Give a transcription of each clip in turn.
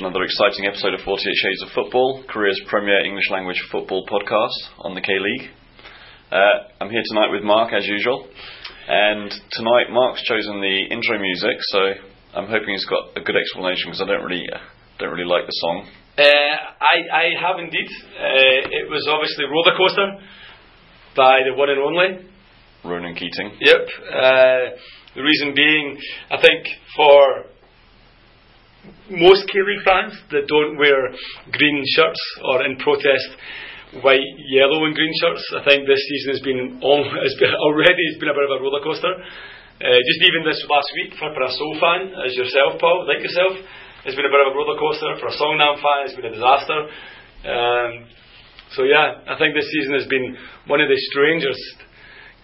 evening and welcome to another exciting episode of 48 Shades of Football, Korea's premier English language football podcast on the K League. Uh, I'm here tonight with Mark as usual, and tonight Mark's chosen the intro music, so I'm hoping he's got a good explanation because I don't really uh, don't really like the song. Uh, I, I have indeed. Uh, it was obviously Roller Coaster by the one and only. Ronan Keating. Yep. Uh, the reason being, I think for most K League fans that don't wear green shirts or in protest white, yellow, and green shirts, I think this season has been, all, has been already has been a bit of a roller coaster. Uh, just even this last week for, for a Seoul fan as yourself, Paul, like yourself, it's been a bit of a roller coaster. For a Songnam fan, it's been a disaster. Um, so yeah, I think this season has been one of the strangest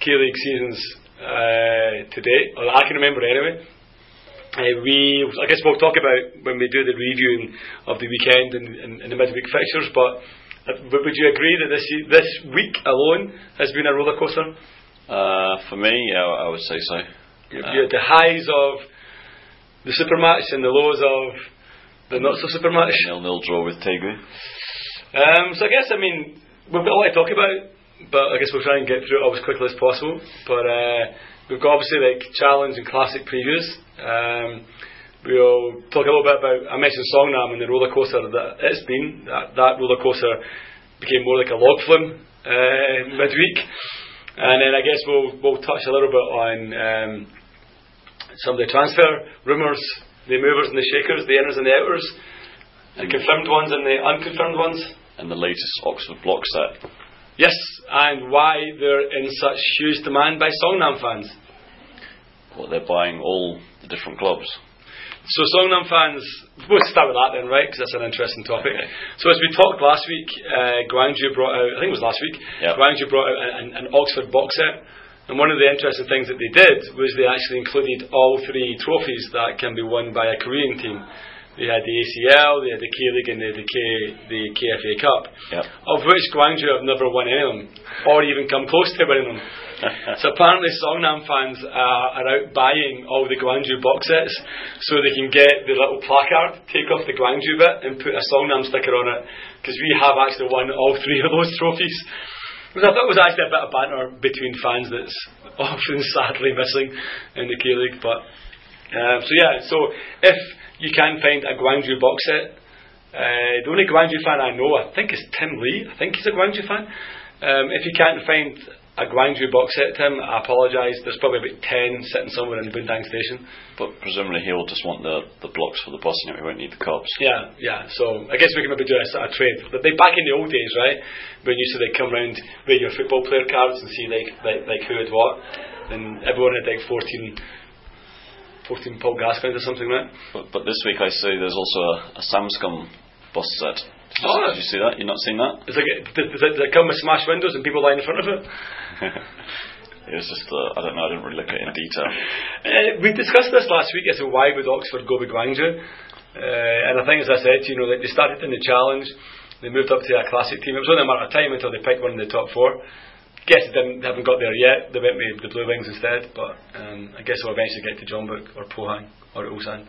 K League seasons uh, to date, or I can remember anyway. Uh, we, I guess we'll talk about when we do the reviewing of the weekend and, and, and the midweek fixtures. But, uh, would you agree that this this week alone has been a roller coaster? Uh, for me, yeah, I would say so. You, you had the highs of the super match and the lows of the not so super match. Nil nil draw with Taegu. Um, so I guess I mean we've got a lot to talk about, but I guess we'll try and get through it all as quickly as possible. But uh, we've got obviously like challenge and classic previews. Um, we'll talk a little bit about, I mentioned Songnam and the roller coaster that it's been. That, that roller coaster became more like a log flume uh, midweek. And then I guess we'll, we'll touch a little bit on um, some of the transfer rumours, the movers and the shakers, the inners and the outers, the confirmed ones and the unconfirmed ones. And the latest Oxford block set. Yes, and why they're in such huge demand by Songnam fans. Well, they're buying all the different clubs. So Songnam fans, we'll start with that then, right? Because that's an interesting topic. Okay. So as we talked last week, uh, Gwangju brought out, I think it was last week, Yeah. Gwangju brought out an, an Oxford box set. And one of the interesting things that they did was they actually included all three trophies that can be won by a Korean team. They had the ACL, they had the K League, and they had the, K, the KFA Cup, Yep. of which Gwangju have never won any of them, or even come close to winning them. So apparently Songnam fans uh, are out buying all the Gwangju box sets so they can get the little placard, take off the Gwangju bit and put a Songnam sticker on it because we have actually won all three of those trophies. Which I thought was actually a bit of banter between fans that's often sadly missing in the K League. But um, so yeah, so if you can find a Gwangju box set, uh, the only Gwangju fan I know, I think is Tim Lee. I think he's a Gwangju fan. Um, if you can't find a Gwangju box set, Tim, I apologise. There's probably about ten sitting somewhere in the Bundang station. But presumably he'll just want the, the blocks for the bus and we won't need the cups. Yeah, yeah. So I guess we can maybe do a sort of trade. But they back in the old days, right? When you used to come round with your football player cards and see like like, like who had what, and everyone had like 14, 14 Paul Gascoigne or something, right? But, but this week I see there's also a, a Samscom bus set. Did you, Oh. did you see that? You've not seen that? It's like does, does, it, does it come with smashed windows and people lying in front of it? it was just, uh, I don't know, I didn't really look at it in detail. Uh, we discussed this last week as to why would Oxford go with Gwangju. Uh, and I think, as I said, you know, they started in the challenge, they moved up to a classic team. It was only a matter of time until they picked one in the top four. Guess they, didn't, they haven't got there yet. They went with the Blue Wings instead, but um, I guess we'll eventually get to Jeonbuk or Pohang or Ulsan.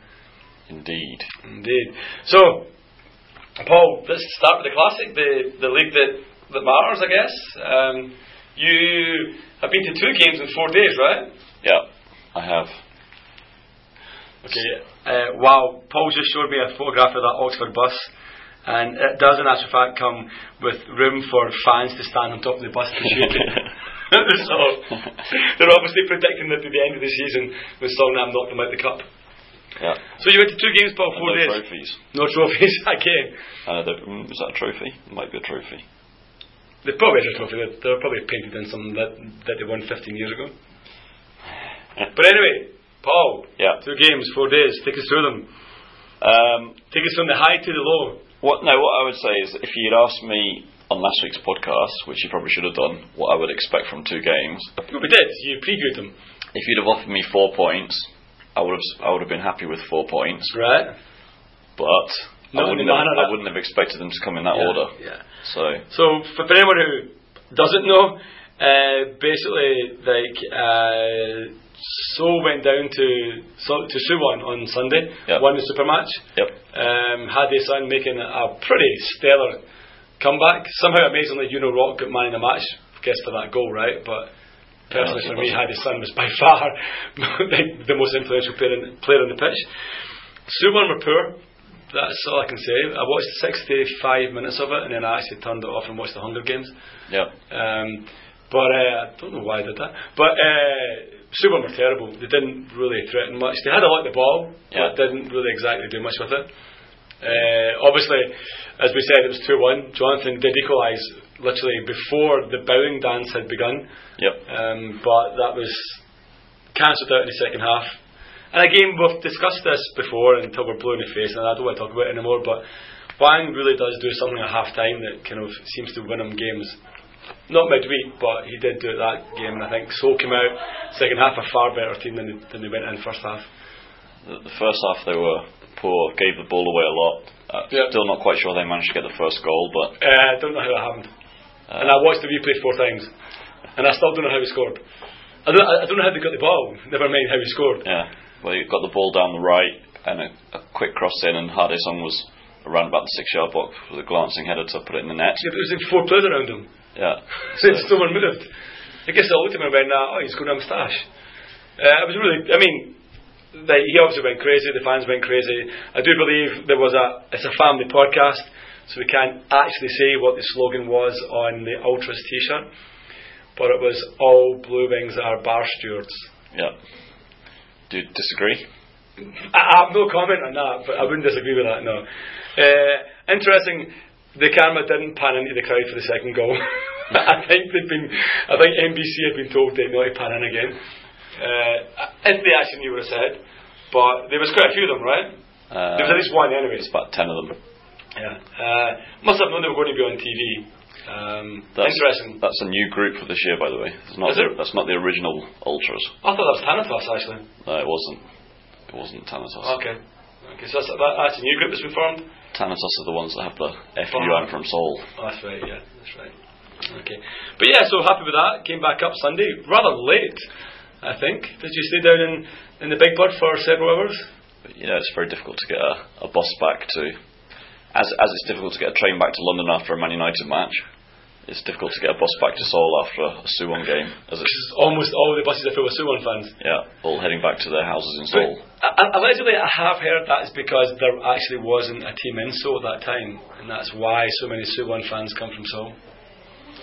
Indeed. Indeed. So, Paul, let's start with the classic, the the league that that matters, I guess. Um, you have been to two games in four days, right? Yeah, I have. Okay. Uh, wow, Paul just showed me a photograph of that Oxford bus, and it does, in actual fact, come with room for fans to stand on top of the bus to shoot it. so they're obviously predicting that at the end of the season, with Songnam knocked them out the cup. Yeah. So you went to two games, Paul, And four no days. trophies. No trophies again. Uh, the, mm, is that a trophy? It might be a trophy. They probably is a trophy. They're, they're probably painted in something that that they won 15 years ago. But anyway, Paul, Yeah. two games, four days. Take us through them. Um, Take us from the high to the low. What? No, what I would say is, if you'd asked me on last week's podcast, which you probably should have done, what I would expect from two games, we did. You previewed them, if you'd have offered me four points, I would have I would have been happy with four points. right? But No, I wouldn't have. I wouldn't have expected them to come in that Yeah, order. Yeah. So So for, for anyone who doesn't know, uh, basically like uh, So went down to so, to Suwon on Sunday, Yep. won the super match. Yep. Um, Ha Dae-sung making a pretty stellar comeback. Somehow, amazingly, you know, Rock got man in the match. Guess for that goal, right? But personally, Yeah, for me. Ha Dae-sung was by far like, the most influential player, in, player on the pitch. Suwon were poor. That's all I can say. I watched 65 minutes of it, and then I actually turned it off and watched the Hunger Games. Yep. Um, but uh, I don't know why I did that. But uh, Suwon were terrible. They didn't really threaten much. They had a lot of the ball, Yeah. but didn't really exactly do much with it. Uh, obviously, as we said, it was 2 1. Jonathan did equalise literally before the bowing dance had begun, Yep. um, but that was cancelled out in the second half. And again, we've discussed this before until we're blue in the face, and I don't want to talk about it anymore. But Wang really does do something at half time that kind of seems to win him games. Not midweek, but he did do it that game, and I think Seoul came out second half a far better team than they, than they went in first half. The, the first half they were poor, gave the ball away a lot. Uh, Yeah. Still not quite sure they managed to get the first goal, but Uh, I don't know how that happened. uh, and I watched the replay four times, and I still don't know how he scored. I don't, I don't know how they got the ball. Never mind how he scored. yeah, well, he got the ball down the right and a, a quick cross in, and Ha Dae-sung was around about the six-yard box with a glancing header to put it in the net. Yeah, There was like four players around him. Yeah, Since no one moved. I guess I looked at him and went, nah, oh, he's got a moustache. Uh, it was really, I mean, they, he obviously went crazy, the fans went crazy. I do believe there was a, it's a family podcast, so we can't actually say what the slogan was on the Ultras t shirt, but it was all Blue Wings are bar stewards. yeah. Do you disagree? I, I have no comment on that, but I wouldn't disagree with that, no. Uh, interesting, the camera didn't pan into the crowd for the second goal. I think they'd been, I think NBC had been told they'd not to pan in again. Uh, if they actually knew what I said, but there was quite a few of them, right? Uh, there was at least one, anyways. It's about ten of them. Yeah. Uh, must have known they were going to be on TV. Um, That's, interesting. That's a new group for this year, by the way. It's not Is it? that's not the original Ultras. I thought that was Thanatos, actually. No, it wasn't. It wasn't Thanatos. Okay. Okay, so that's, that, that's a new group that's been formed? Thanatos are the ones that have the FU Oh. from Seoul. Oh, that's right, yeah, that's right. Okay. But yeah, so happy with that. Came back up Sunday, rather late, I think. Did you stay down in, in the Big Bird for several hours? But, you know, it's very difficult to get a, a bus back to, as as it's difficult to get a train back to London after a Man United match. It's difficult to get a bus back to Seoul after a Suwon game, as it's almost all the buses are full of Suwon fans. yeah, all heading back to their houses in But Seoul. a- allegedly, I have heard that is because there actually wasn't a team in Seoul at that time, and that's why so many Suwon fans come from Seoul.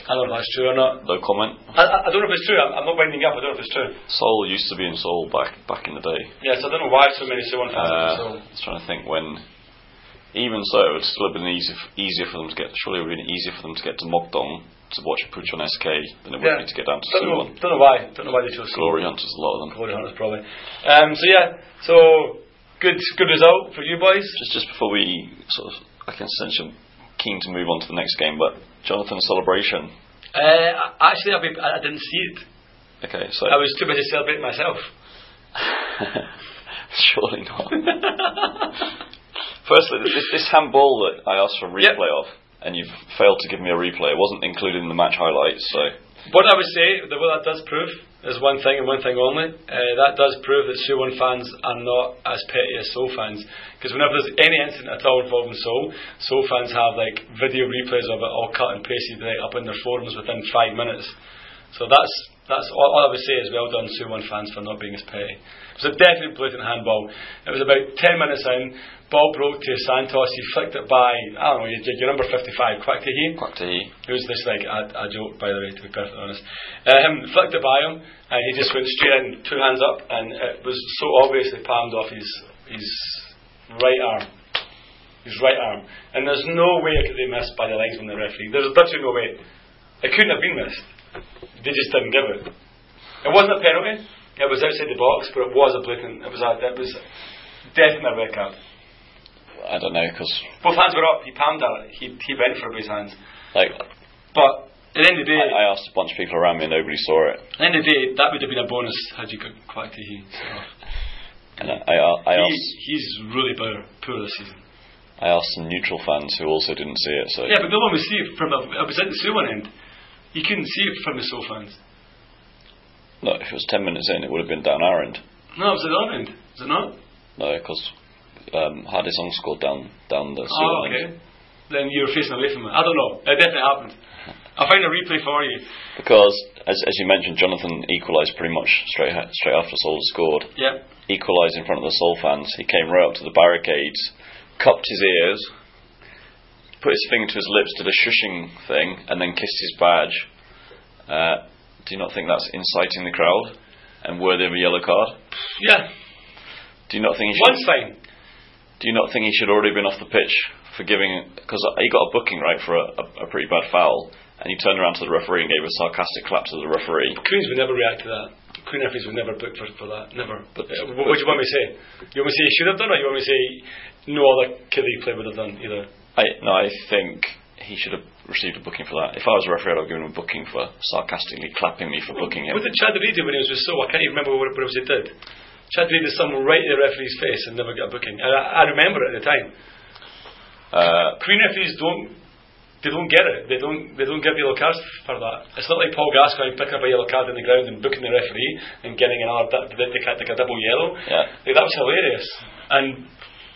I don't know if that's true or not. No comment. I, I don't know if it's true. I'm, I'm not winding up. I don't know if it's true. Seoul used to be in Seoul back back in the day. Yes, I don't know why so many Suwon fans Uh, Seoul. I was trying to think when. Even so, it would still have been easy, easier for them to get. Surely it would have been easier for them to get to Mokdong to watch Puchon SK than it would Yeah. be to get down to Don't know, don't know why. Don't know why they chose. Glory Hunters, a lot of them. Glory Hunters probably. Um, so yeah, so good good result for you boys. Just just before we sort of, I can sense you're keen to move on to the next game, but Jonathan's celebration. Uh, actually, be, I I didn't see it. Okay, so I was too busy celebrating myself. surely not. Firstly, this, this handball that I asked for a replay of, and you've failed to give me a replay. It wasn't included in the match highlights, so What I would say, that what that does prove, is one thing and one thing only. Uh, that does prove that Suwon fans are not as petty as Seoul fans. Because whenever there's any incident at all involving Seoul, Seoul fans have like video replays of it all cut and pasted right up in their forums within five minutes. So that's that's all, all I would say is well done Suwon fans for not being as petty. It was a definite blatant handball. It was about 10 minutes in, ball broke to Santos, he flicked it by, I don't know, your, your number 55, Kwak Tae-hwi. quack to he. It was this like a, a joke, by the way, to be perfectly honest. Um, flicked it by him, and he just went straight in, two hands up, and it was so obviously palmed off his his right arm, his right arm, and there's no way it could be missed by the linesman, the referee. There's literally no way. It couldn't have been missed. They just didn't give it. It wasn't a penalty. It was outside the box, but it was a blatant. It was a. It was definitely a red card. I don't know because Both hands were up. He palmed it. He he went for both hands. like But at the end of the day, I, I asked a bunch of people around me and nobody saw it, At the end of the day, that would have been a bonus had you got quite to he. So. and I, I, I he asked he's really poor, poor this season. I asked some neutral fans who also didn't see it. So Yeah, but no one would see it from. I was at the Suwon end. You couldn't see it from the Seoul fans. No, if it was 10 minutes in, it would have been down our end. No, it was at our end. Is it not? No, because um, Ha Dae-sung scored down down the Oh, okay. end. Then you were facing away from it. I don't know. It definitely happened. I'll find a replay for you. Because, as, as you mentioned, Jonathan equalised pretty much straight ha- straight after had scored. Yep. Equalised in front of the Seoul fans. He came right up to the barricades, cupped his ears, put his finger to his lips, did a shushing thing, and then kissed his badge. Uh, do you not think that's inciting the crowd and worthy of a yellow card? Yeah. Do you not think he should? One's fine. Do you not think he should already been off the pitch for giving? Because he got a booking right for a, a, a pretty bad foul, and he turned around to the referee and gave a sarcastic clap to the referee. Queens would never react to that. Queen referees would never book for, for that. Never. But- Uh, what, what do you want me to say? You want me to say he should have done or you want me to say no other K League player would have done either? I no, I think he should have received a booking for that. If I was a referee, I'd have given him a booking for sarcastically clapping me for booking him. What did Chad Reed do when he was with So? I can't even remember what, it was he did. Chad Reed did something right in the referee's face and never got a booking. I, I remember it at the time. Uh, Queen referees don't they don't get it. They don't they don't give yellow cards for that. It's not like Paul Gascoigne picking up a yellow card in the ground and booking the referee and getting the, the, like a double yellow. Yeah. Like, that was hilarious and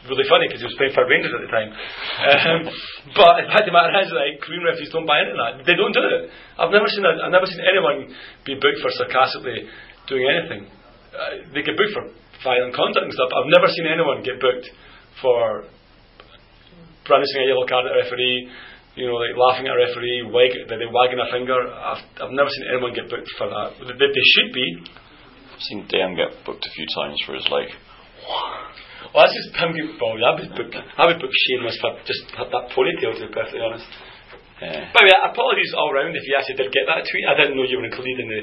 really funny because he was playing for Rangers at the time. Um, but the fact of the matter is, like Queen referees don't buy into that. They don't do it. I've never seen a, I've never seen anyone be booked for sarcastically doing anything. Uh, they get booked for violent conduct and stuff. I've never seen anyone get booked for brandishing a yellow card at a referee, you know, like laughing at a referee, wag, they wagging a finger. I've, I've never seen anyone get booked for that. They, they should be. I've seen Dan get booked a few times for his leg. Well, that's just him getting well, I would book, I would book Shameless for just have that ponytail, to be perfectly honest. Yeah. By the way, apologies all round if you actually did get that tweet. I didn't know you were included in the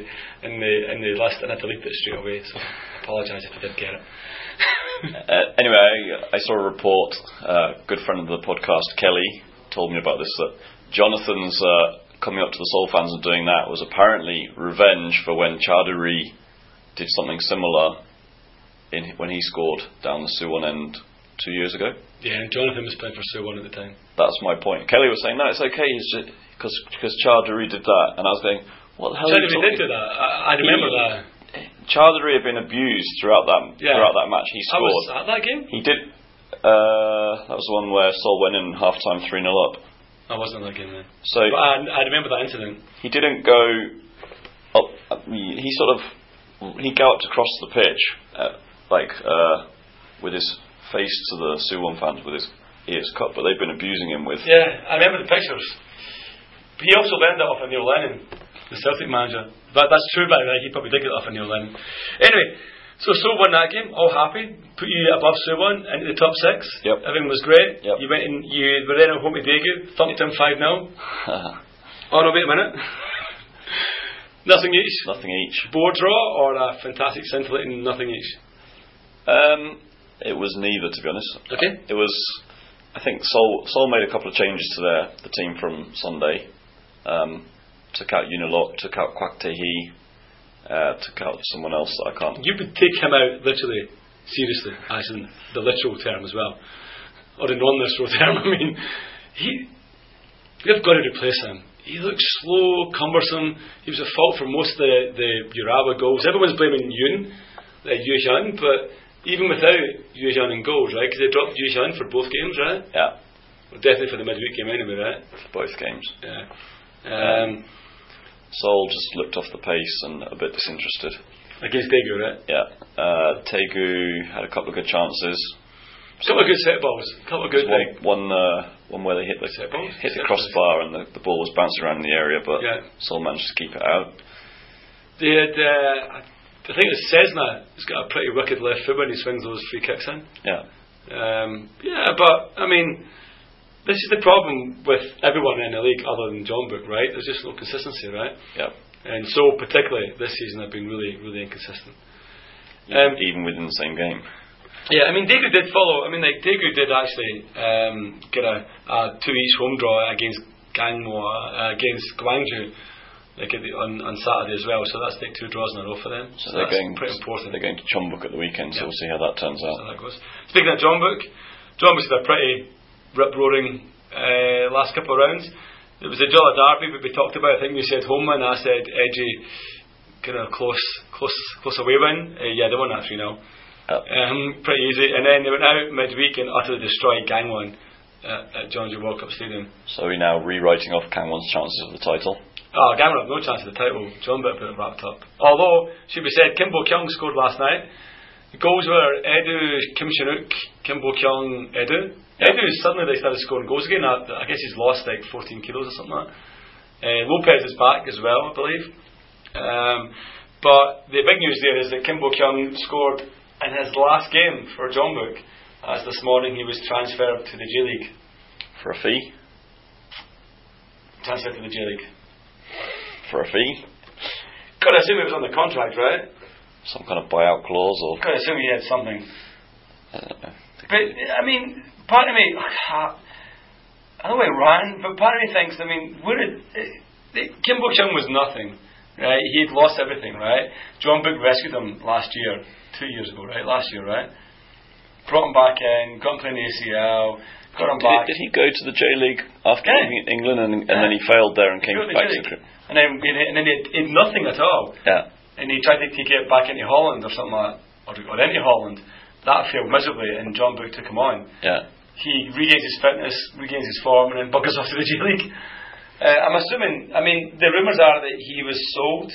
in the in the list, and I deleted it straight away. So I apologise if you did get it. Uh, anyway, I, I saw a report. Uh, good friend of the podcast, Kelly, told me about this. That Jonathan's uh, coming up to the Seoul fans and doing that was apparently revenge for when Cha Du-ri did something similar in when he scored down the Suwon end two years ago. yeah, and Jonathan was playing for Suwon at the time. That's my point. Kelly was saying, no, it's okay, because because Cha Du-ri did that, and I was going, what the hell? Chadwick did do that. I, I remember He- that. Cha Du-ri had been abused throughout that Yeah. throughout that match. He scored. I was scored. at that game. He did. Uh, that was the one where Seoul went in half time three 0 up. I wasn't at that game then. So But I, I remember that incident. he didn't go up. He he sort of he galloped across the pitch, uh, like uh, with his face to the Suwon fans with his ears cut, but they've been abusing him with. Yeah, I remember the pictures. He also learned that off of Neil Lennon, the Celtic manager. That, that's true, by the way. He probably did get it off of Neil Lennon. Anyway, so Sue won that game, all happy. Put you above Suwon into the top six. Yep. Everything was great. Yep. You went in, you were then at home to Daegu, thumped him 5 0. Oh, no, wait a minute. nothing each. Nothing each. Board draw or a fantastic scintillating nothing each? Um, it was neither, to be honest. Okay. It was. I think Seoul Seoul made a couple of changes to their the team from Sunday. Um, took out Yun Il-lok, took out Kwak Tae-hwi, uh, took out someone else that I can't. You would take him out literally, seriously, as in the literal term as well, or the non-literal term. I mean, he, you've got to replace him. He looks slow, cumbersome. He was at fault for most of the the Urawa goals. Everyone's blaming Yoon, uh, Yu Hyun, but even without Hyun in goals, right? Because they dropped Hyun for both games, right? Yeah, Well, definitely for the midweek game anyway, right? for both games. Yeah. Um, Seoul just looked off the pace and a bit disinterested. against Daegu, right? Yeah, uh, Daegu had a couple of good chances. couple of good set balls. couple of good. One, one, uh, one where they hit the Set balls? hit the Set crossbar and the, the ball was bouncing around in the area, but Yeah. Seoul managed to keep it out. They had, uh, I think it's Cesinha. He's got a pretty wicked left foot when he swings those free kicks in. Yeah, Um, yeah, but I mean, this is the problem with everyone in the league other than Jeonbuk, right? There's just no consistency, right? yeah. And so, particularly this season, they've been really, really inconsistent. Um, even within the same game. Yeah, I mean, Daegu did follow. I mean, like Daegu did actually um, get a, a two each home draw against Gangmo, uh, against Gwangju, like at the, on on Saturday as well. So that's like two draws in a row for them. So, So, they're that's going. pretty important. They're going to Jeonbuk at the weekend, so Yeah. we'll see how that turns So out. that goes. Speaking of Jeonbuk, John Book's had a pretty rip roaring uh, last couple of rounds. It was a Jolly Derby, but we talked about. I think we said Homeman. I said edgy kind of close, close, close away win. Uh, yeah, they won that three 0 Yep. um, pretty easy. And then they went out midweek and utterly destroyed Gangwon at, at Jeonju World Cup Stadium. So we're now rewriting off Kangwon's chances of the title. Oh, have no chance of the title. John Bit put it wrapped up. Although, should be said, Kim Bo Kyung scored last night. The goals were Edu, Kim Shin-wook, Kim Bo Kyung, Edu. Edu suddenly they started scoring goals again. I, I guess he's lost like 14 kilos or something like that. Uh, Lopez is back as well, I believe. Um, but the big news there is that Kim Bo Kyung scored in his last game for Jeonbuk, as this morning he was transferred to the J League. For a fee? Transferred to the J League. For a fee? Gotta assume it was on the contract, right? Some kind of buyout clause or. Gotta assume he had something. I don't know. But I mean, part of me, I don't know Ryan, but part of me thinks, I mean, where did uh, Kim Bo Kyung was nothing, right? He had lost everything, right? Jeonbuk rescued him last year, two years ago, right? Last year, right? Brought him back in, got him playing the ACL, Did, he, did he go to the J League after Yeah. leaving England and, and Yeah. then he failed there and came He got the back to the And then, and then he had nothing at all. Yeah. and he tried to take it back into Holland or something like or, or into Holland. That failed miserably, and Jeonbuk took him on. Yeah. He regains his fitness, regains his form, and then buggers off to the J League. Uh, I'm assuming, I mean, the rumours are that he was sold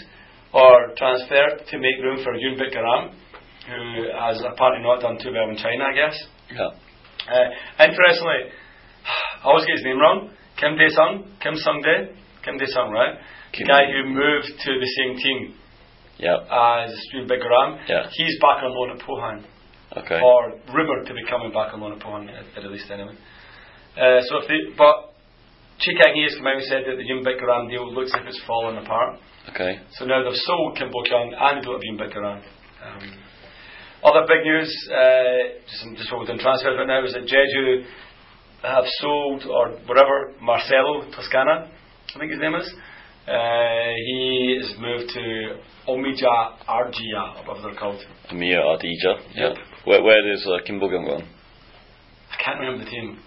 or transferred to make room for Yoon Bit-garam, who has apparently not done too well in China, I guess. Yeah. Uh, interestingly, I always get his name wrong. Kim Dae Sung, Kim Sung Dae, Kim Dae Sung, right? Kim- the guy who moved to the same team Yeah. as Yoon Bit-garam. Yeah. He's back on loan at Pohang, Okay. or rumoured to be coming back on loan at Pohang at, at least anyway. Uh, so if they, but Choi Kang-hee has come out and said that the Yoon Bit-garam deal looks like it's fallen apart. Okay. So now they've sold Kim Bo Kyung and they don't have Yoon Bit-garam. Um, other big news, uh, just, just what we've done transfers right now, is that Jeju have sold, or whatever, Marcelo Toscano, I think his name is. Uh, he has moved to Omiya Ardija, whatever they're called. Ardija. Yeah. Yep. Where, where does uh, Kim Bo-kyung? I can't remember the team,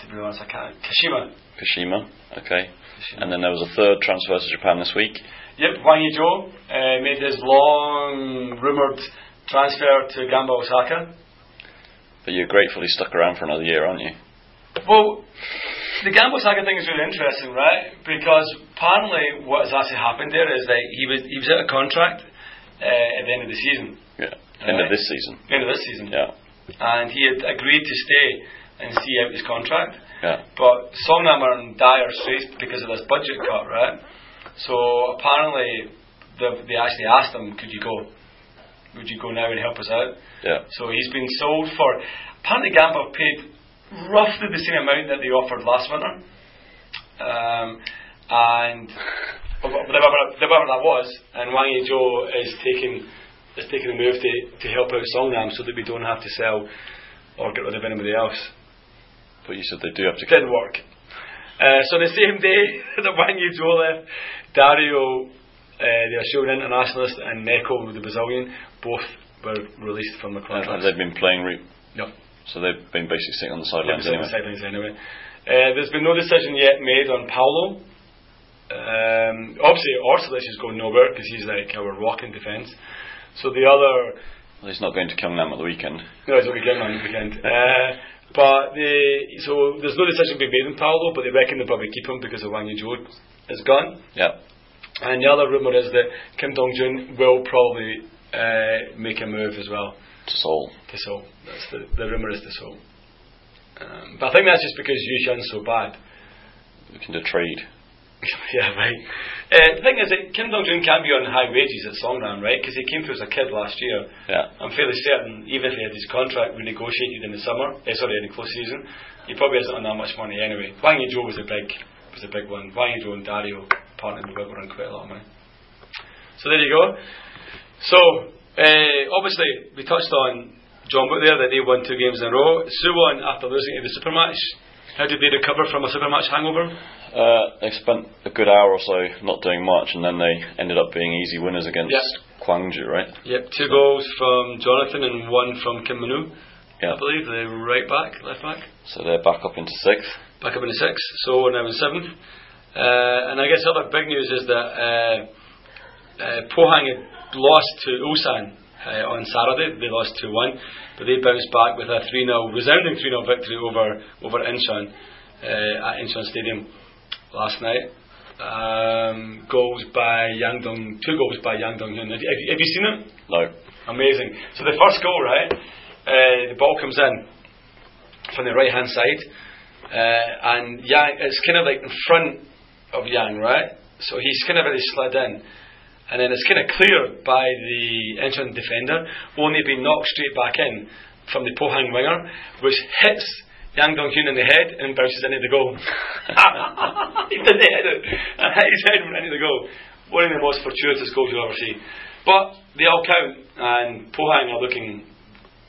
to be honest, I can't. Kashima. Kashima. Okay. Kashima. And then there was a third transfer to Japan this week. Yep, Hwang Ui-jo uh, made his long rumoured transfer to Gamba Osaka. But you're gratefully stuck around for another year, aren't you? Well, the Gamba Osaka thing is really interesting, right? Because apparently what has actually happened there is that he was he was out of contract uh, at the end of the season, Yeah. End Right. of this season. end of this season, Yeah. and he had agreed to stay and see out his contract. Yeah. But Songnam are in dire straits because of this budget cut, right? So apparently they actually asked him, "Could you go? Would you go now and help us out?" Yeah. So he's been sold for. Apparently, Gamba paid roughly the same amount that they offered last winter, um, and whatever, whatever that was. And Hwang Ui-jo is taking is taking the move to, to help out Songnam so that we don't have to sell or get rid of anybody else. But you said they do have to. Didn't work. Uh, so the same day that Hwang Ui-jo left, Dario, uh, the Australian internationalist, and Neko, the Brazilian, both were released from the And contract. they've been playing. Re- Yep. so they've been basically sitting on the sidelines anyway. sidelines anyway. Uh, there's been no decision yet made on Paulo. Um, obviously, Orsolich is going nowhere because he's like our rock in defence. So the other, Well, he's not going to Gyeongnam at the weekend. no, he's it's okay, on the weekend. Uh, but the so there's no decision being made on Paulo, but they reckon they'll probably keep him because of Hwang Ui-jo is gone. Yeah. And the other rumour is that Kim Dong Jun will probably uh, make a move as well. To Seoul. to Seoul. That's the, the rumour is to Seoul. Um, but I think that's just because Yushan's so bad. Looking to trade. yeah, right. Uh, the thing is that Kim Dong Jun can't be on high wages at Songnam, right? Because he came through as a kid last year. Yeah. I'm fairly certain, even if he had his contract renegotiated in the summer, eh, sorry, in the close season, he probably hasn't on that much money anyway. Hwang Ui-jo was a big, was a big one. Hwang Ui-jo and Dario partnered with Whitwer on quite a lot of money. So there you go. So uh, obviously we touched on Jeonbuk there that they won two games in a row. Suwon after losing to the super match. How did they recover from a super match hangover? Uh, they spent a good hour or so not doing much, and then they ended up being easy winners against Yeah. Gwangju, right? Yep, two goals from Jonathan and one from Kim Min-woo. Yeah. I believe the right back, left back. So they're back up into sixth. back up into sixth, so we're now in seventh. Uh, and I guess other big news is that uh, uh, Pohang had lost to Ulsan uh, on Saturday. They lost 2 1, but they bounced back with a 3 0, resounding 3 0 victory over, over Incheon uh, at Incheon Stadium last night. Um, goals by Yang Dong, two goals by Yang Dong Hyun. Have, you- have, you- have you seen it? No. Amazing. So the first goal, right? Uh, the ball comes in from the right hand side, uh, and Yang, it's kind of like in front of Yang, right? So he's kind of really slid in, and then it's kind of cleared by the entrant defender, only being knocked straight back in from the Pohang winger, which hits Yang Dong Hyun in the head and bounces into the goal. he didn't hit it, and hit his head into the goal. One of the most fortuitous goals you'll ever see. But they all count, and Pohang are looking.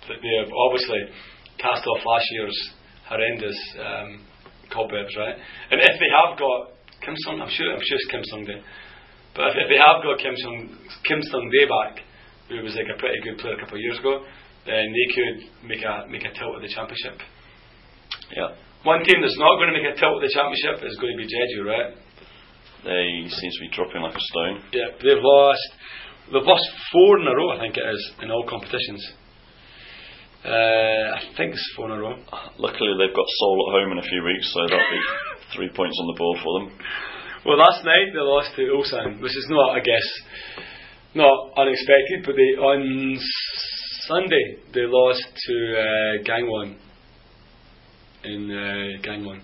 They have obviously cast off last year's horrendous um, cobwebs, right? And if they have got Kim Sung, I'm sure, I'm sure it's Kim Sung Day. But if, they have got Kim Sung Kim Sung Day back, who was like a pretty good player a couple of years ago, then they could make a make a tilt at the championship. Yeah. One team that's not going to make a tilt at the championship is going to be Jeju, right? They seem to be dropping like a stone. Yeah, they've lost. They've lost four in a row, I think it is, in all competitions. Uh, I think it's four in a row. Luckily, they've got Seoul at home in a few weeks, so that'll be three points on the board for them. Well, last night they lost to Ulsan, which is not, I guess, not unexpected. But they on Sunday they lost to uh, Gangwon in uh, Gangwon.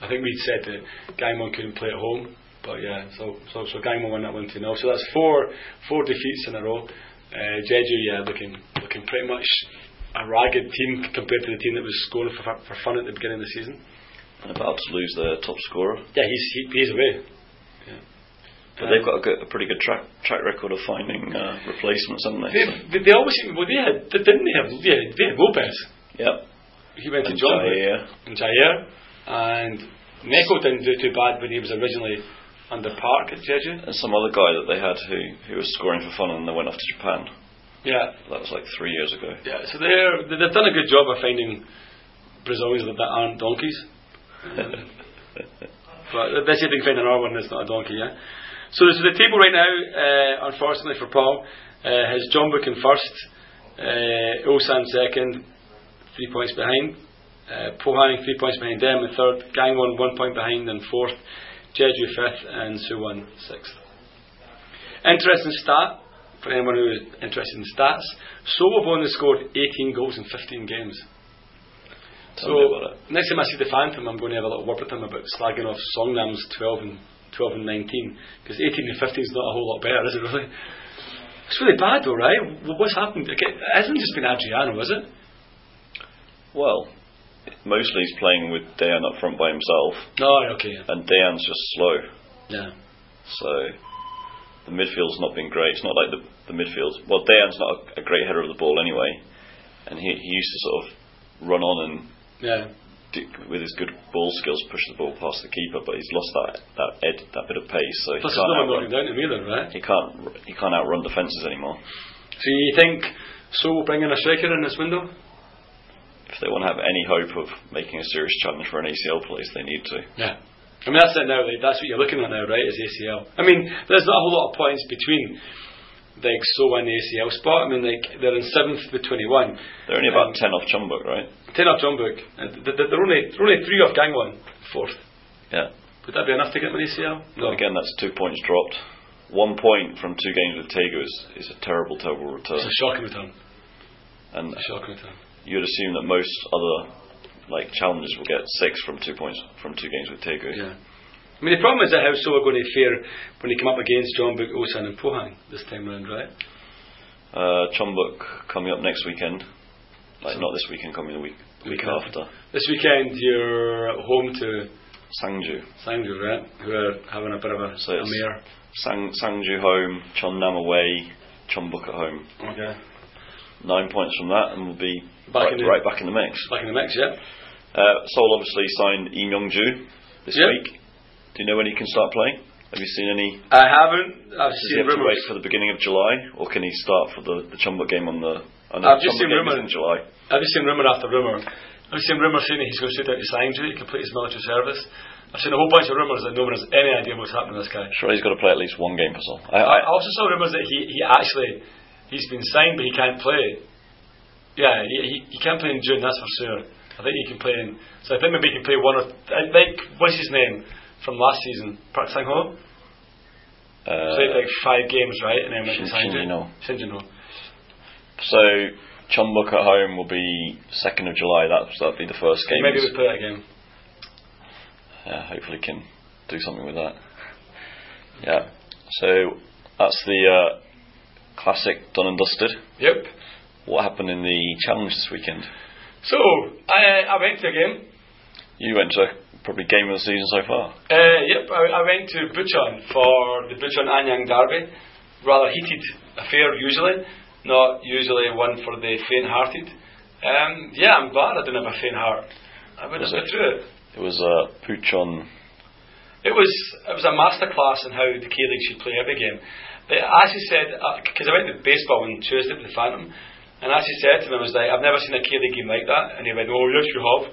I think we'd said that Gangwon couldn't play at home, but yeah, so so so Gangwon won that one to 0 So that's four four defeats in a row. Uh, Jeju, yeah, looking looking pretty much a ragged team compared to the team that was scoring for, for fun at the beginning of the season. And about to lose their top scorer. Yeah, he's he, he's away. But they've got a, good, a pretty good track track record of finding uh, replacements, haven't they? They, they, they always seem, well, they had, they, didn't they have, had, they had Lopez. Yep. He went to And John Jair. and Jair, and Neko didn't do too bad when he was originally under Park at Jeju. And some other guy that they had who, who was scoring for fun and they went off to Japan. Yeah, That was like three years ago. yeah. So they're, they- they've done a good job of finding Brazilians that aren't donkeys. But see if can find another one that's not a donkey, yeah? So, so the table right now, uh, unfortunately for Paul, uh, has Jeonbuk in first, uh, second, three points behind, uh, Pohang three points behind them in third, Gangwon one point behind in fourth, Jeju fifth, and Suwon sixth. Interesting stat for anyone who is interested in stats. Have only scored 18 goals in 15 games. So me about it. next time I see the Phantom, I'm going to have a little word with him about slagging off Songnam's 12 and 12 and 19 because 18 and 15 is not a whole lot better, is it really? It's really bad though, right? What's happened? Okay, It hasn't just been Adriano, is it? Well, mostly he's playing with Dan up front by himself, oh, No, okay, yeah. and Dan's just slow. yeah. So the midfield's not been great. It's not like the, the midfield. Well, Dan's not a, a great header of the ball anyway, and he, he used to sort of run on and Yeah, with his good ball skills push the ball past the keeper, but he's lost that that ed, that bit of pace. So he plus there's can't outrun, knocking down to him either, right? he can't he can't outrun defences anymore. So you think so will bring in a striker in this window? If they want to have any hope of making a serious challenge for an ACL place, they need to. Yeah. I mean, that's it now. That's what you're looking at now, right? Is ACL. I mean, there's not a whole lot of points between like so and the ACL spot. I mean, like they're in seventh with 21, They're only about Um, ten off Jeonbuk, right? ten off Jeonbuk, and th- th- they're only they're only three off Gangwon, fourth. Yeah. Would that be enough to get them an ACL? No. again, that's two points dropped. One point from two games with Daegu is, is a terrible, terrible return. It's a shocking return. And A shocking return. you'd assume that most other like challengers will get six from two points from two games with Daegu. Yeah. I mean, the problem is that how so are going to fare when they come up against Jeonbuk, Ulsan, and Pohang this time round, right? Uh, Jeonbuk coming up next weekend. Like So- not this weekend, coming the week week Weekend. after. This weekend you're at home to Sangju. Sangju, right? Who are having a bit of a, So a mare. Sang Sangju home, Chonnam away, Jeonbuk at home. Okay. Nine points from that, and we'll be Back right, in the- right back in the mix. Back in the mix, yeah. Uh, Seoul obviously signed Lee Myung Ju this Yeah. week. Do you know when he can start playing? Have you seen any? I haven't. I've Does he seen have to wait for the beginning of July, or can he start for the the Jeonbuk game on the? I know I've the just Jeonbuk seen game is rumour- in July. I've just seen rumour after rumour. I've seen rumour saying that he's going straight out to Sangju, he complete his military service, I've seen a whole bunch of rumours that no one has any idea what's happening to this guy. Sure, he's got to play at least one game for Seoul. I, I, I, also saw rumours that he, he actually he's been signed but he can't play. Yeah, he, he, he can't play in June. That's for sure. I think he can play in. So I think maybe he can play one or I like what's his name from last season, Park Sang Ho. uh, Played like five games, right, and then went Shin- signed it. Shinji-no. Shinji-no. so Chonbuk at home will be second of July. That's that'll be the first game. Maybe we play that game. Yeah, hopefully can do something with that. Yeah. So that's the uh, classic done and dusted. Yep. What happened in the challenge this weekend? So I I went to a game. You went to probably game of the season so far. Uh, yep, I, I went to Bucheon for the Bucheon Anyang Derby. Rather heated affair usually, not usually one for the faint-hearted. Um, yeah, I'm glad I didn't have a faint heart. I would have Was been it? through it. It was uh, Puchon. It was it was a masterclass in how the K League should play every game. But as he said, because I went to baseball on Tuesday with the Phantom, and as he said to me, I was like, I've never seen a K League game like that. And he went, Oh, yes, you have.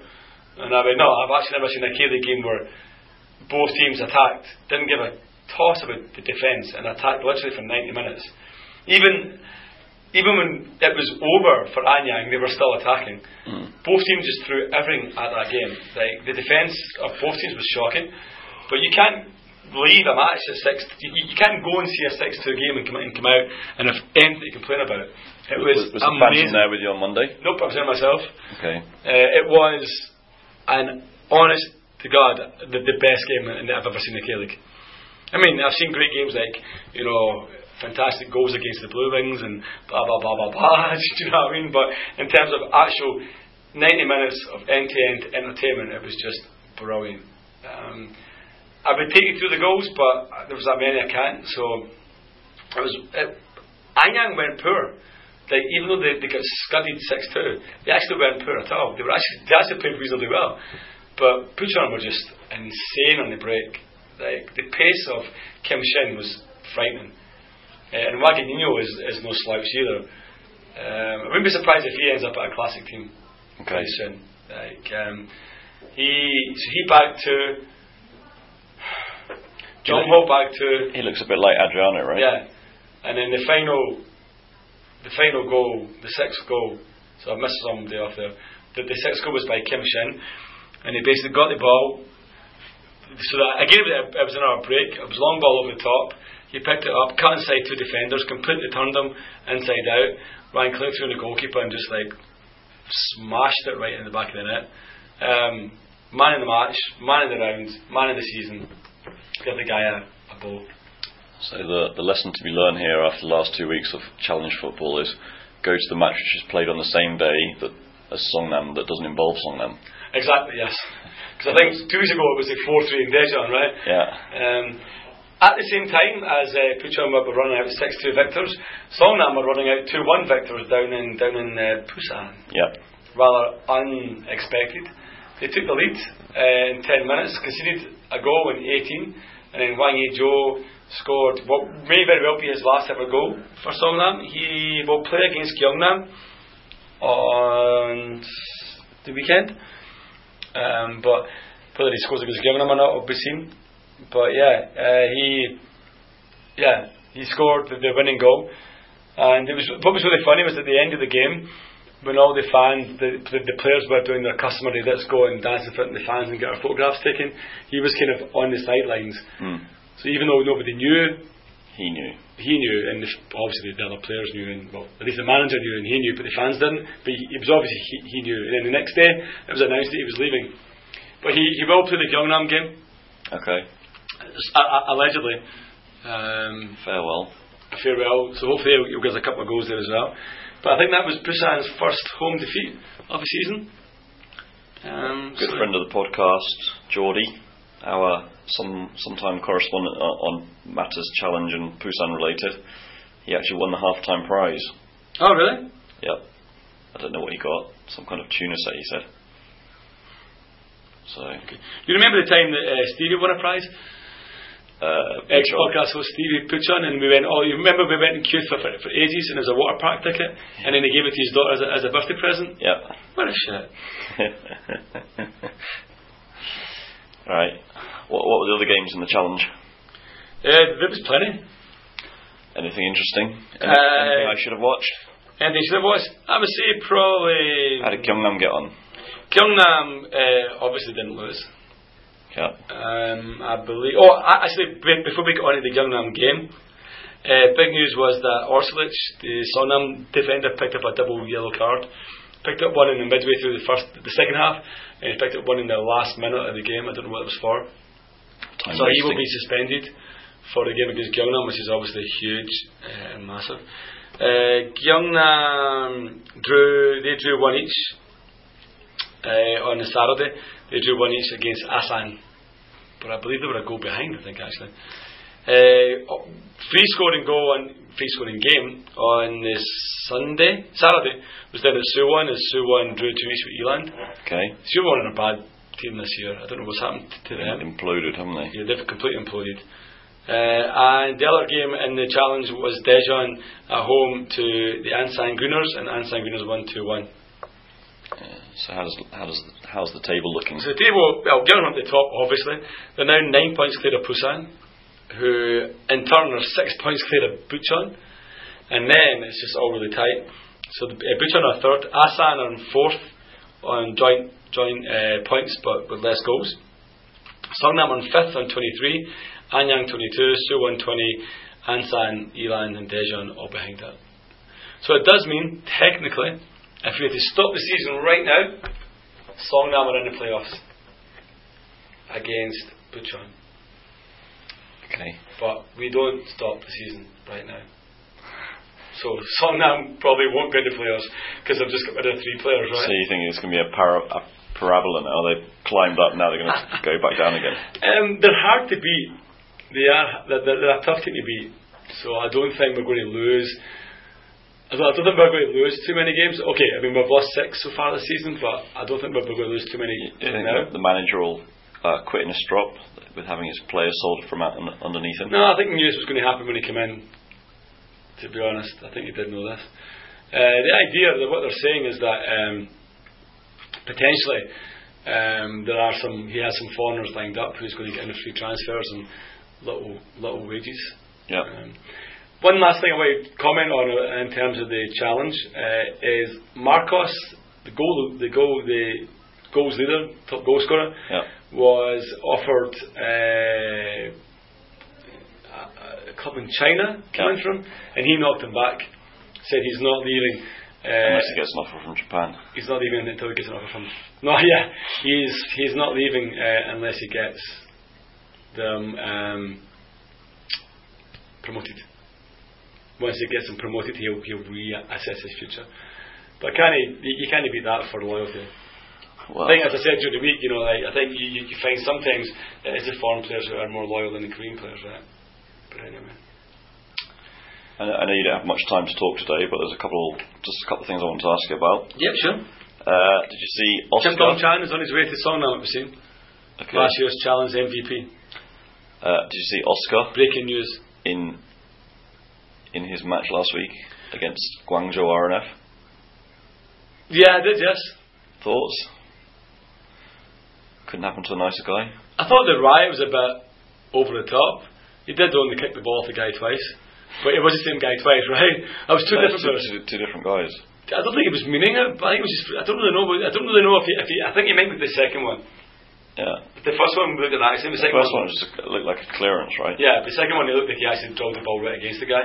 And I went, No, I've actually never seen a K League game where both teams attacked, didn't give a toss about the defence, and attacked literally for 90 minutes. Even even when it was over for Anyang, they were still attacking. Mm. Both teams just threw everything at that game. Like the defence of both teams was shocking, but you can't leave a match at six. You, you can't go and see a six-two game and come, and come out and have anything to complain about. It was, was, was amazing. there with you on Monday? Nope, I was there myself. Okay. Uh, it was an honest to God the, the best game that I've ever seen in the K League. I mean, I've seen great games like you know fantastic goals against the Blue Wings and blah blah blah blah blah. Do you know what I mean? But in terms of actual 90 minutes of end-to-end entertainment, it was just brilliant. Um, I would take you through the goals, but there was that many I can't. So it was. It, Anyang went poor. Like even though they, they got scudded six two, they actually weren't poor at all. They were actually they actually played reasonably well. But Puchon were just insane on the break. Like the pace of Kim Shin was frightening. Uh, and Vaguininho is, is no slouch either. Um, I wouldn't be surprised if he ends up at a classic team Okay. soon. Like um, he so he back to John Hall back to He looks a bit like Adriano, right? yeah, and then the final, the final goal, the sixth goal. So I missed somebody off there. The, the sixth goal was by Kim Shin, and he basically got the ball. So that, again, it it was in our break. It was long ball over the top. He picked it up, cut inside two defenders, completely turned them inside out. Ran clear through the goalkeeper and just like smashed it right in the back of the net. Um, man in the match, man in the round, man of the season. Give the guy a, a ball. So the the lesson to be learned here after the last two weeks of challenge football is go to the match which is played on the same day that as Songnam that doesn't involve Songnam. Exactly, yes. Because I think two weeks ago it was like 4 3 in Daejeon, right? Yeah. Um, at the same time as uh, Puchon were running out 6 2 victors, Songnam were running out 2 1 victors down in, down in uh, Busan. Yeah. Rather unexpected. They took the lead uh, in 10 minutes, conceded a goal in 18, and then Hwang Ui-jo scored what may very well be his last ever goal for Songnam. He will play against Gyeongnam on the weekend. Um, but whether he scores against Gyeongnam or not will be seen. But yeah, uh, he yeah he scored the, the winning goal, and it was what was really funny was at the end of the game when all the fans, the, the, players were doing their customary let's go and dance in front of the fans and get our photographs taken. He was kind of on the sidelines. Mm. So even though nobody knew, He knew. he knew, and the, obviously the other players knew, and well, at least the manager knew, and he knew, but the fans didn't. But he, it was obviously he, he knew. And then the next day, it was announced that he was leaving. But he, he will play the Gyeongnam game, Okay. uh, allegedly. Um, Farewell. farewell. So hopefully he'll, he'll us a couple of goals there as well. But I think that was Busan's first home defeat of the season. Um, Good so- friend of the podcast, Geordie, our some sometime correspondent on matters challenge and Busan related. He actually won the half-time prize. Oh really? Yep. I don't know what he got. Some kind of tuna set, he said. So, Do You remember the time that uh, Stevie won a prize? uh, Ex podcast host Stevie Puchon, and we went. Oh, you remember we went in queue for, for, for ages, and it was a water park ticket, and then he gave it to his daughter as a, as a birthday present. Yep. What a shit! Right. What, what were the other games in the challenge? Uh, there was plenty. Anything interesting? Any, Uh, anything I should have watched? And they should have watched, I would say probably. How did Gyeongnam get on? Gyeongnam uh, obviously didn't lose. Yeah. Um, I believe. Oh, actually, before we get on to the Gyeongnam game, uh, big news was that Orsulich, the Songnam defender, picked up a double yellow card. Picked up one in the midway through the first, the second half, and he picked up one in the last minute of the game. I don't know what it was for. Time so he will be suspended for the game against Gyeongnam, which is obviously huge uh, and massive. Uh, Gyeongnam drew. They drew one each uh, on the Saturday. They drew one each against Asan, but I believe they were a goal behind. I think actually. Uh, free scoring goal and free scoring game on this Sunday, Saturday was down at Suwon as Suwon drew two each with E-Land. Okay. Suwon are a bad team this year. I don't know what's happened to them. Imploded, haven't they? Yeah, they've completely imploded. Uh, and the other game in the challenge was Daejeon at home to the Ansan Greeners, and Ansan Greeners won 2 1. Yeah. So how does how does how's the table looking? So the table, well, Gyeongnam at the top, obviously. They're now 9 points clear of Busan, who in turn are 6 points clear of Bucheon, and then it's just all really tight. So the, uh, are third, Asan are in fourth on joint, joint uh, points but with less goals. Songnam on fifth on 23, Anyang 22, Suwon 20, Ansan, E-Land, and Daejeon all behind that. So it does mean, technically, if we had to stop the season right now, Songnam are in the playoffs against Bucheon. Okay. But we don't stop the season right now. So Songnam probably won't go into playoffs because they've just got rid of three players, right? So you think it's going to be a, para- a parabola now? They've climbed up, now they're going to go back down again. Um, they're hard to beat. They are. They're, they're, a tough team to beat. So I don't think we're going to lose. I don't, I don't think we're going to lose too many games. Okay, I mean we've lost six so far this season, but I don't think we're going to lose too many you think the manager will uh, quit in a strop with having his players sold from out un- underneath him? No, I think he knew this was going to happen when he came in. To be honest, I think he did know this. Uh, the idea that what they're saying is that um, potentially um, there are some. He has some foreigners lined up who's going to get into free transfers and little little wages. Yeah. Um, one last thing I want to comment on uh, in terms of the challenge uh, is Marcos, the goal, the goal, the goals leader, top goal scorer, Yeah. was offered uh, a, a club in China coming Yeah. from, and he knocked him back. Said he's not leaving. Uh, Unless he gets an offer from Japan. he's not leaving until he gets an offer from. No, yeah, he's he's not leaving uh, unless he gets them um, promoted. Once he gets them promoted, he'll he'll reassess his future. But can he? You can't beat that for loyalty. Well, I think, as I said during the week, you know, like, I think you, you, you find sometimes it is the foreign players who are more loyal than the Korean players, right? But anyway. I know I know you don't have much time to talk today, but there's a couple, just a couple of things I want to ask you about. Yep, sure. Uh, did you see Kim Dong Oscar? Chan is on his way to Songnam, we've seen. Okay. Last year's challenge MVP. Uh, did you see Oscar Breaking news. in in his match last week against Guangzhou R&F? Yeah, I did, yes. Thoughts? Couldn't happen to a nicer guy. I thought the riot was a bit over the top. He did only kick the ball off the guy twice. But it was the same guy twice, right? I was two No, different two, two, two different guys. I don't think he was meaning it, but I think it was just, I don't really know, I don't really know if he, if he I think he meant the second one. Yeah. The first one looked at the accident, the The second first one just looked like a clearance, right? Yeah, the second one he looked like he actually drove the ball right against the guy.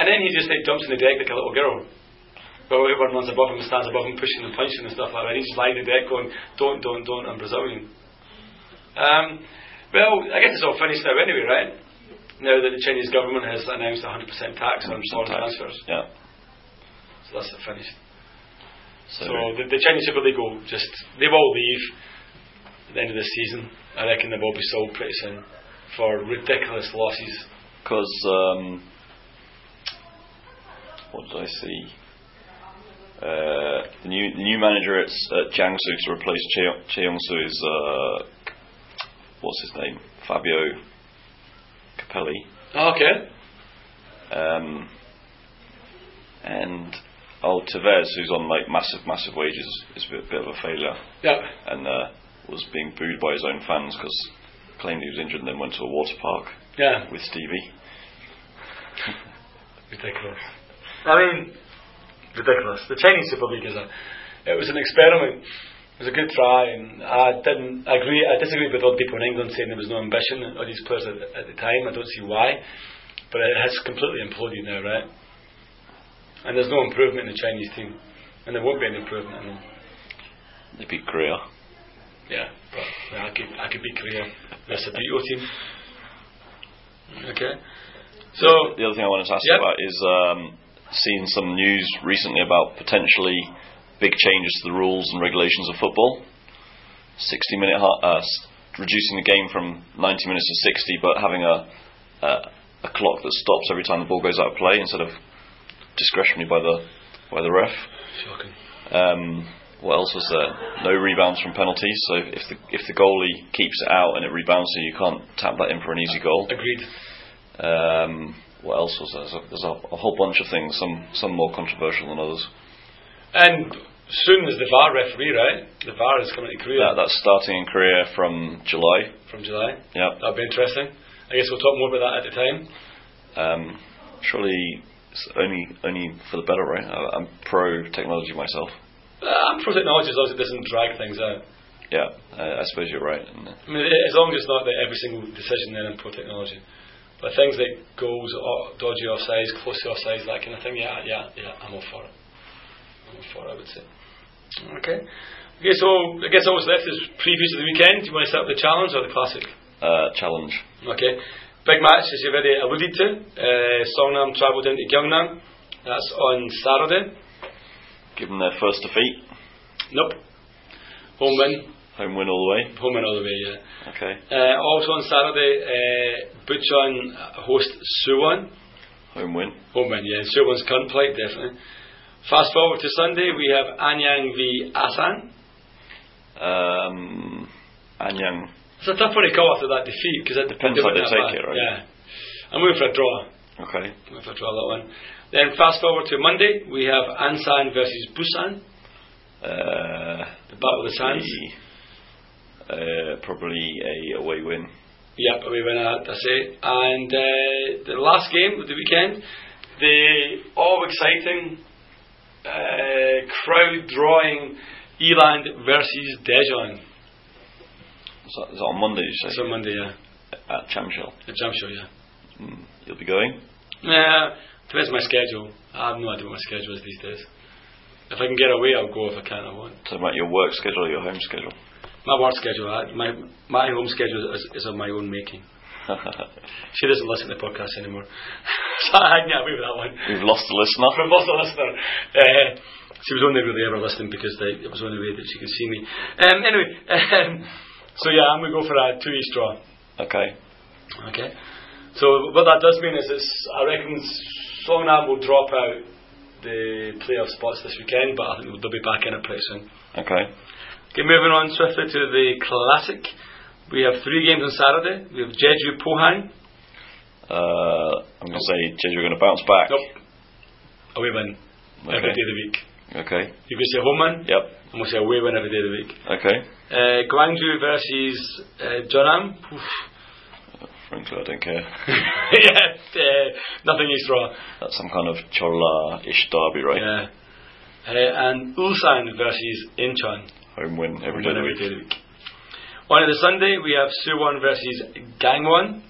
And then he just like jumps in the deck like a little girl. But everyone runs above him, stands above him, pushing and punching and stuff like that. He's just lying in the deck going, don't, don't, don't, I'm Brazilian. Um, well, I guess it's all finished now anyway, right? Now that the Chinese government has announced 100% tax on 100% foreign tax. transfers. Yeah. So that's finished. So, So the, the Chinese Super League will just, they will leave at the end of the season. I reckon they will be sold pretty soon for ridiculous losses. because um, what did I see? Uh, the new the new manager at, at Jiangsu to replace Che- Cheongsu is uh, what's his name? Fabio Capello. Okay. Um, and oh, Tevez, who's on like massive, massive wages, is a bit, bit of a failure. Yeah. And uh, was being booed by his own fans because claimed he was injured and then went to a water park Yeah. with Stevie. Ridiculous. I mean, ridiculous. The Chinese Super League is a. It was an experiment. It was a good try, and I didn't agree. I disagree with the people in England saying there was no ambition of these players at, at the time. I don't see why, but it has completely imploded now, right? And there's no improvement in the Chinese team, and there won't be any improvement in them. They beat Korea. Yeah, but yeah, I could I could beat Korea. That's a beautiful team. Okay, so The other thing I wanted to ask Yep. you about is um, seeing some news recently about potentially big changes to the rules and regulations of football. 60 minute, uh, reducing the game from 90 minutes to 60, but having a, a a clock that stops every time the ball goes out of play instead of discretionary by the by the ref. shocking. Um, what else was there? No rebounds from penalties. So if the if the goalie keeps it out and it rebounds, so you can't tap that in for an easy goal. Agreed. Um, what else was there? There's, a, there's a, a whole bunch of things. Some some more controversial than others. And soon is the VAR referee, right? The VAR is coming to Korea That, that's starting in Korea from July. from July. Yeah. That'll be interesting. I guess we'll talk more about that at the time. Um, surely it's only only for the better, right? I, I'm pro technology myself. Uh, I'm pro technology as long as it doesn't drag things out. Yeah, I, I suppose you're right. Uh, I mean, as long as it's not that every single decision then in pro technology. But things like goals, o- dodgy offsides, close to offsides, that kind of thing, yeah, yeah, yeah, I'm all for it. I'm all for it, I would say. Okay. Okay, so I guess all that's left is previews of the weekend. Do you want to start with the challenge or the classic? uh, challenge. Okay. Big match, as you've already alluded to. Uh, Songnam travel down to Gyeongnam. That's on Saturday. Give them their first defeat. Nope. Home win. Home win all the way. Home win all the way, yeah. Okay. Uh, also on Saturday, uh, Bucheon host Suwon. Home win. Home win, yeah. Suwon's current plight, definitely. Fast forward to Sunday, we have Anyang v Asan. Um, Anyang. It's a tough one to call after that defeat because it Depends how they take it, right? Yeah. I'm going for a draw. Okay. I'm going for a draw that one. Then fast forward to Monday, we have Ansan versus Busan. Uh, The battle of the sands. uh, probably a away win. Yep, we win that, I say. And uh, the last game of the weekend, the all exciting, uh, crowd drawing E-Land versus that, is that on Monday? You say It's on Monday, yeah. at Jamsil. Jump show, yeah. Mm, you'll be going. Yeah, depends on my schedule. I have no idea what my schedule is these days. If I can get away, I'll go. If I can't, I won't. Talking about your work schedule or your home schedule. My work schedule, I, my my home schedule is, is of my own making. She doesn't listen to the podcast anymore. so I can get away with that one. We've lost a listener. From lost a listener. Uh, she was only really ever listening because they, it was the only way that she could see me. Um, anyway, um, so yeah, I'm going to go for a two each draw. Okay. Okay. So what that does mean is it's, I reckon Songnam will drop out the playoff spots this weekend, but I think they'll be back in it pretty soon. Okay. Okay, moving on swiftly to the classic. We have three games on Saturday. We have Jeju Pohang. Uh, I'm going to say Jeju are going to bounce back. Nope. Away win every Okay. day of the week. Okay. You can say home win. Yep. I'm going to say away win every day of the week. Okay. Uh, Gwangju versus uh, Jeonnam. Oof. Frankly, I don't care. yeah, uh, nothing is draw. That's some kind of Jeolla-ish derby, right? Yeah. Uh, and Ulsan versus Incheon. Home win every day of the week. day of the week. On the Sunday, we have Suwon versus Gangwon.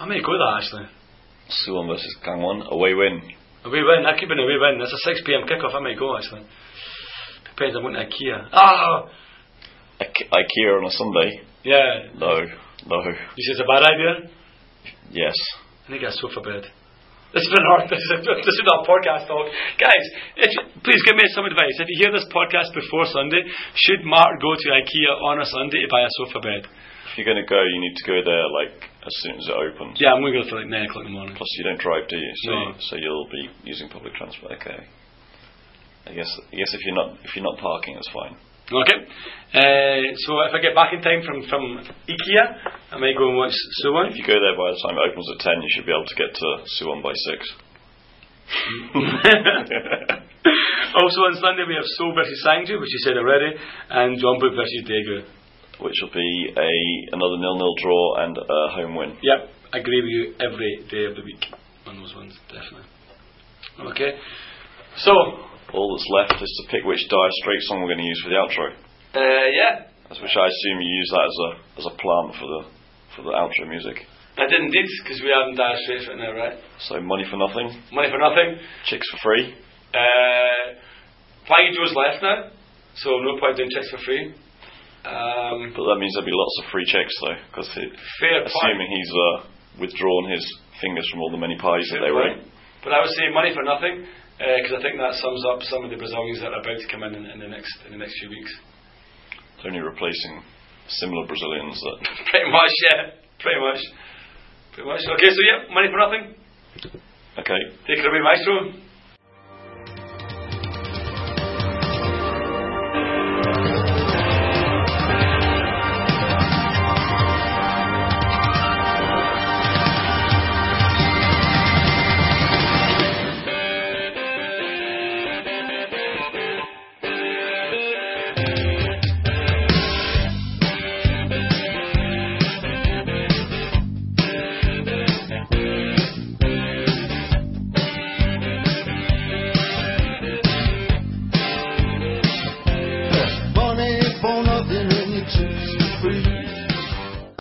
I may go with that actually. Suwon versus Gangwon. Away win. Away win. That could be an away win. That's a 6 pm kickoff. I might go actually. Depends on what IKEA. Ah, I- IKEA on a Sunday. yeah. No. No. You say it's a bad idea? Yes. I think a sofa bed. This has been our this is, this is our podcast talk, guys. If, please give me some advice. If you hear this podcast before Sunday, should Mark go to IKEA on a Sunday to buy a sofa bed? If you're going to go, you need to go there like as soon as it opens. Yeah, I'm going to go for like nine o'clock in the morning. Plus, you don't drive, do you? So, No. so you'll be using public transport. Okay. I guess. I guess if you're not if you're not parking, it's fine. Okay. Uh, so if I get back in time from from IKEA, I might go and watch Suwon. If you go there by the time it opens at ten, you should be able to get to Suwon by six. also on Sunday we have Seoul versus Sangju, which you said already, and Jeonbuk versus Daegu. Which will be a another nil-nil draw and a home win. Yep, I agree with you every day of the week on those ones, definitely. Okay, so All that's left is to pick which Dire Straits song we're going to use for the outro. uh, yeah, which I assume you use that as a as a plant for the for the outro music. I did indeed because we haven't Dire Straits right now, right? So money for nothing, Money for nothing. chicks for free. Uh, Flying Joe's left now, so no point doing checks for free. Um, But that means there'll be lots of free chicks though, because fair point. assuming he's uh, withdrawn his fingers from all the many pies that they were in. But I would say money for nothing Uh, because I think that sums up some of the Brazilians that are about to come in in, in the next in the next few weeks. It's only replacing similar Brazilians that pretty much, yeah, pretty much, pretty much. Okay, so yeah, money for nothing. okay. Take it away, Maestro.